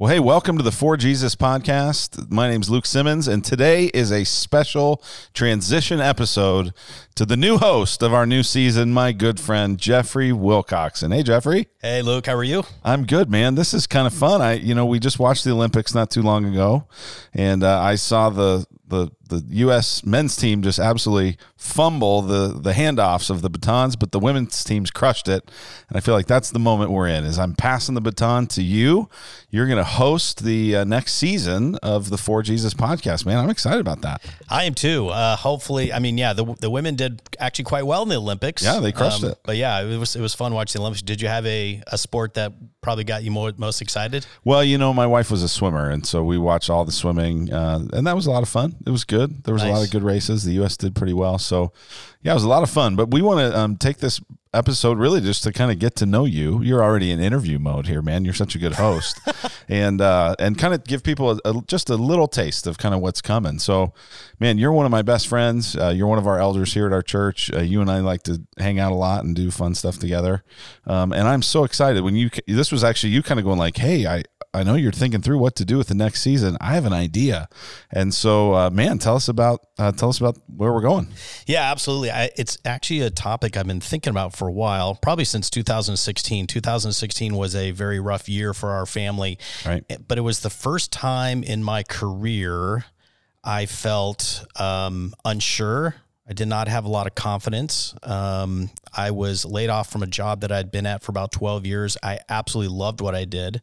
Well, hey, welcome to the For Jesus podcast. My name's Luke Simmons, and today is a special transition episode to the new host of our new season, my good friend Jeffrey Wilcoxon. Hey, Jeffrey. Hey, Luke, how are you? I'm good, man. This is kind of fun. I, you know, we just watched the Olympics not too long ago, and uh, I saw the the the U.S. men's team just absolutely fumble the the handoffs of the batons, but the women's teams crushed it, and I feel like that's the moment we're in. Is I'm passing the baton to you. You're going to host the uh, next season of the For Jesus podcast, man. I'm excited about that. I am too. Uh, hopefully, I mean, yeah, the the women did actually quite well in the Olympics. Yeah, they crushed um, it. But yeah, it was it was fun watching the Olympics. Did you have a a sport that probably got you more, most excited? Well, you know, my wife was a swimmer, and so we watched all the swimming, uh, and that was a lot of fun. It was good. There was nice. a lot of good races. The U.S. did pretty well, so yeah, it was a lot of fun. But we want to um, take this episode really just to kind of get to know you. You're already in interview mode here, man. You're such a good host, and uh, and kind of give people a, a, just a little taste of kind of what's coming. So, man, you're one of my best friends. Uh, you're one of our elders here at our church. Uh, you and I like to hang out a lot and do fun stuff together. Um, and I'm so excited when you. This was actually you kind of going like, hey, I I know you're thinking through what to do with the next season. I have an idea, and so uh, man, tell us about uh, tell us about where we're going. Yeah, absolutely. I, it's actually a topic I've been thinking about for a while, probably since 2016. 2016 was a very rough year for our family, right? But it was the first time in my career I felt um, unsure. I did not have a lot of confidence. Um, I was laid off from a job that I'd been at for about 12 years. I absolutely loved what I did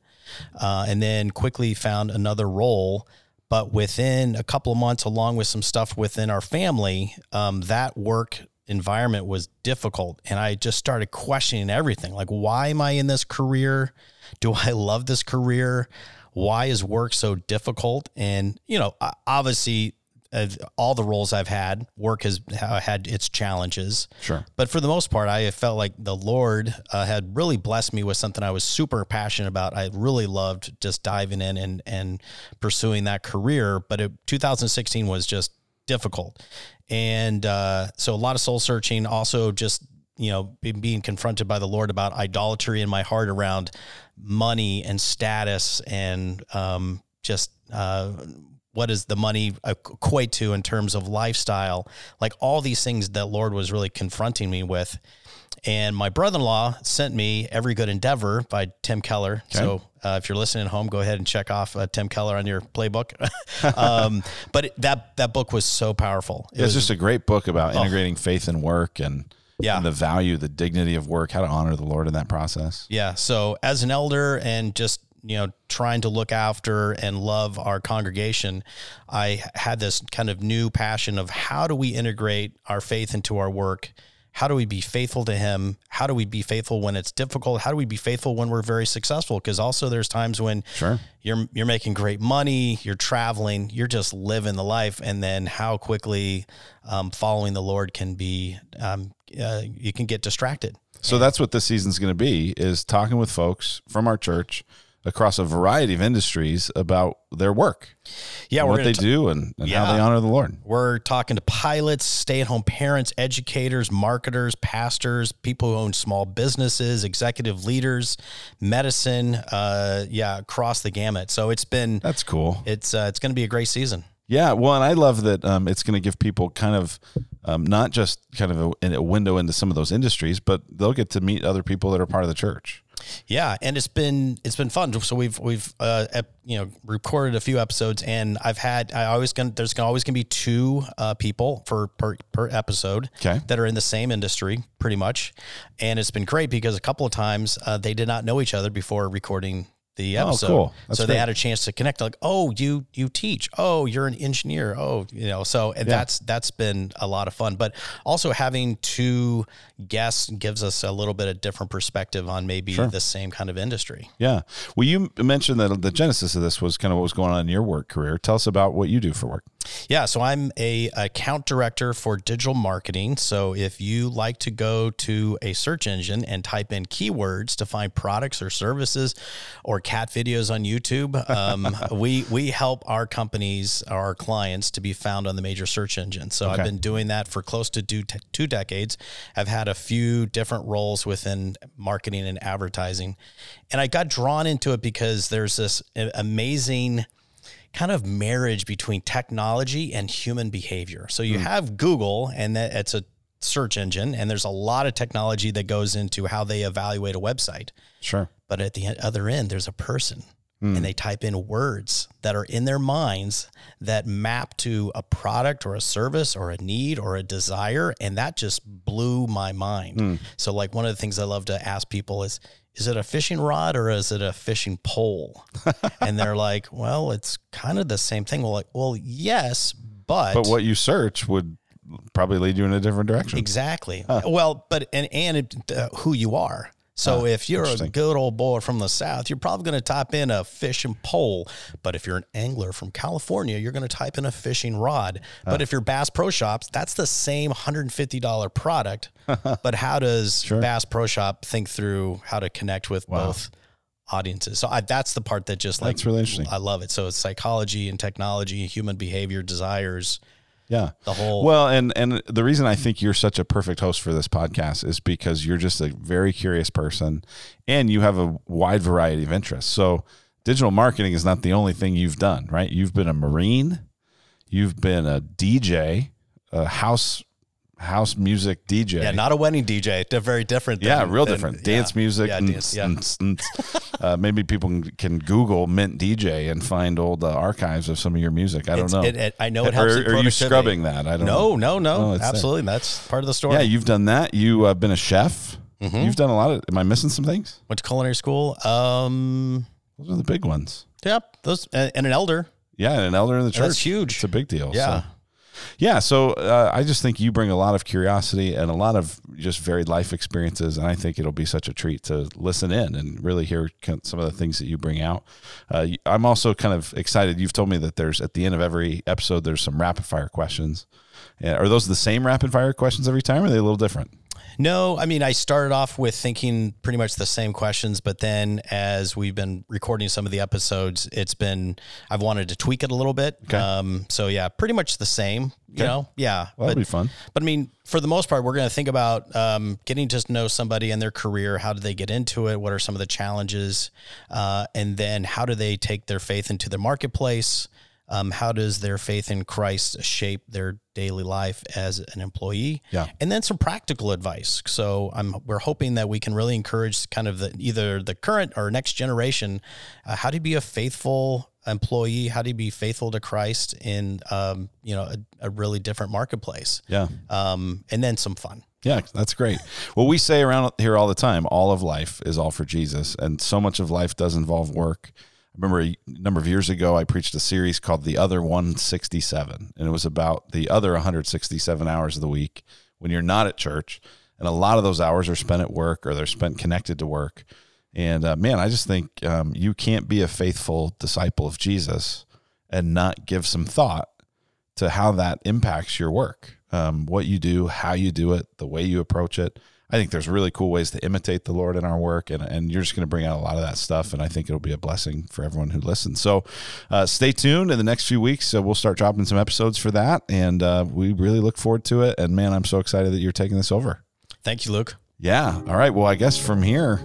uh, and then quickly found another role. But within a couple of months, along with some stuff within our family, um, that work environment was difficult. And I just started questioning everything like, why am I in this career? Do I love this career? Why is work so difficult? And, you know, obviously, all the roles I've had, work has had its challenges. Sure. But for the most part, I felt like the Lord uh, had really blessed me with something I was super passionate about. I really loved just diving in and, and pursuing that career. But it, 2016 was just difficult. And uh, so a lot of soul searching, also just, you know, being confronted by the Lord about idolatry in my heart around money and status and um, just, uh, what does the money equate to in terms of lifestyle like all these things that lord was really confronting me with and my brother-in-law sent me every good endeavor by tim keller okay. so uh, if you're listening at home go ahead and check off uh, tim keller on your playbook um, but it, that that book was so powerful it it's was, just a great book about oh. integrating faith and work and yeah. And the value, the dignity of work, how to honor the Lord in that process. Yeah. So as an elder and just you know trying to look after and love our congregation i had this kind of new passion of how do we integrate our faith into our work? How do we be faithful to him? How do we be faithful when it's difficult? How do we be faithful when we're very successful? Because also there's times when sure. you're you're making great money you're traveling you're just living the life and then how quickly um, following the lord can be um, uh, you can get distracted. So that's what this season's going to be is talking with folks from our church across a variety of industries about their work. Yeah, what they do and, and yeah. how they honor the Lord. We're talking to pilots, stay at home parents, educators, marketers, pastors, people who own small businesses, executive leaders, medicine. Uh, yeah, across the gamut. So it's been that's cool. It's uh, it's going to be a great season. Yeah, well, and I love that um, it's going to give people kind of um, not just kind of a, a window into some of those industries, but they'll get to meet other people that are part of the church. Yeah, and it's been it's been fun. So we've we've uh, you know recorded a few episodes, and I've had I always gonna there's gonna always gonna be two uh, people for per per episode okay. that are in the same industry pretty much, and it's been great because a couple of times uh, they did not know each other before recording the episode. Oh, cool. so great. they had a chance to connect. Like, oh, you you teach. Oh, you're an engineer. Oh, you know. So yeah. that's that's been a lot of fun. But also having two guests gives us a little bit of different perspective on maybe sure. the same kind of industry. Yeah. Well, you mentioned that the genesis of this was kind of what was going on in your work career. Tell us about what you do for work. Yeah, so I'm a account director for digital marketing. So if you like to go to a search engine and type in keywords to find products or services or cat videos on YouTube, um, we we help our companies, our clients, to be found on the major search engines. So okay. I've been doing that for close to two, two decades. I've had a few different roles within marketing and advertising, and I got drawn into it because there's this amazing kind of marriage between technology and human behavior. So you mm. have Google, and that it's a search engine, and there's a lot of technology that goes into how they evaluate a website. Sure. But at the other end, there's a person. Mm. And they type in words that are in their minds that map to a product or a service or a need or a desire. And that just blew my mind. Mm. So, like, one of the things I love to ask people is, is it a fishing rod or is it a fishing pole? and they're like, well, it's kind of the same thing. Well, like, well, yes, but but what you search would probably lead you in a different direction. Exactly. Huh. Well, but and and it, uh, who you are. So uh, if you're a good old boy from the South, you're probably going to type in a fishing pole. But if you're an angler from California, you're going to type in a fishing rod. Uh, but if you're Bass Pro Shops, that's the same $150 product. but how does sure. Bass Pro Shop think through how to connect with wow. both audiences? So I, that's the part that just like, that's really interesting. I love it. So it's psychology and technology, human behavior, desires yeah. The whole Well, and and the reason I think you're such a perfect host for this podcast is because you're just a very curious person and you have a wide variety of interests. So digital marketing is not the only thing you've done, right? You've been a marine, you've been a DJ, a house house music DJ. Yeah, not a wedding DJ. They're very different. Than, yeah, real than, different. Dance yeah, music. Yeah, dance, yeah. uh, maybe people can Google Mint DJ and find old uh, archives of some of your music. I don't it's, know. It, it, I know it helps. Or, are you scrubbing that? I don't. No, know. no, no. Oh, Absolutely, there. that's part of the story. Yeah, you've done that. You have uh, been a chef. Mm-hmm. You've done a lot of. Am I missing some things? Went to culinary school. Um, those are the big ones. Yep, those and an elder. Yeah, and an elder in the church. That's huge. It's a big deal. Yeah. So. Yeah, so uh, I just think you bring a lot of curiosity and a lot of just varied life experiences, and I think it'll be such a treat to listen in and really hear some of the things that you bring out. Uh, I'm also kind of excited. You've told me that there's at the end of every episode there's some rapid fire questions. Are those the same rapid fire questions every time, or are they a little different? No, I mean, I started off with thinking pretty much the same questions, but then as we've been recording some of the episodes, it's been, I've wanted to tweak it a little bit. Okay. Um, so yeah, pretty much the same, you know? Yeah. Well, that'd be fun. But I mean, for the most part, we're going to think about um, getting to know somebody and their career. How do they get into it? What are some of the challenges? Uh, and then how do they take their faith into the marketplace? Um, how does their faith in Christ shape their daily life as an employee? Yeah, and then some practical advice. So I'm we're hoping that we can really encourage kind of the either the current or next generation. Uh, how to be a faithful employee? How to be faithful to Christ in um, you know a, a, really different marketplace? Yeah, um, and then some fun. Yeah, that's great. Well, we say around here all the time, all of life is all for Jesus, and so much of life does involve work remember a number of years ago, I preached a series called The Other 167, and it was about the other 167 hours of the week when you're not at church. And a lot of those hours are spent at work or they're spent connected to work. And uh, man, I just think um, you can't be a faithful disciple of Jesus and not give some thought to how that impacts your work, um, what you do, how you do it, the way you approach it. I think there's really cool ways to imitate the Lord in our work, and, and you're just going to bring out a lot of that stuff, and I think it'll be a blessing for everyone who listens. So uh, stay tuned in the next few weeks. Uh, we'll start dropping some episodes for that, and uh, we really look forward to it. And man, I'm so excited that you're taking this over. Thank you, Luke. Yeah. All right. Well, I guess from here,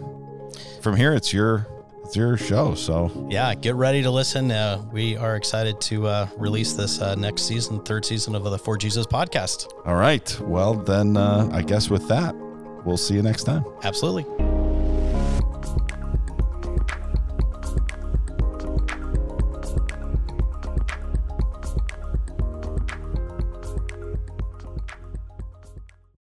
from here, it's your it's your show. So yeah, get ready to listen. Uh, we are excited to uh, release this uh, next season, third season of the For Jesus podcast. All right. Well, then uh, I guess with that, we'll see you next time. Absolutely.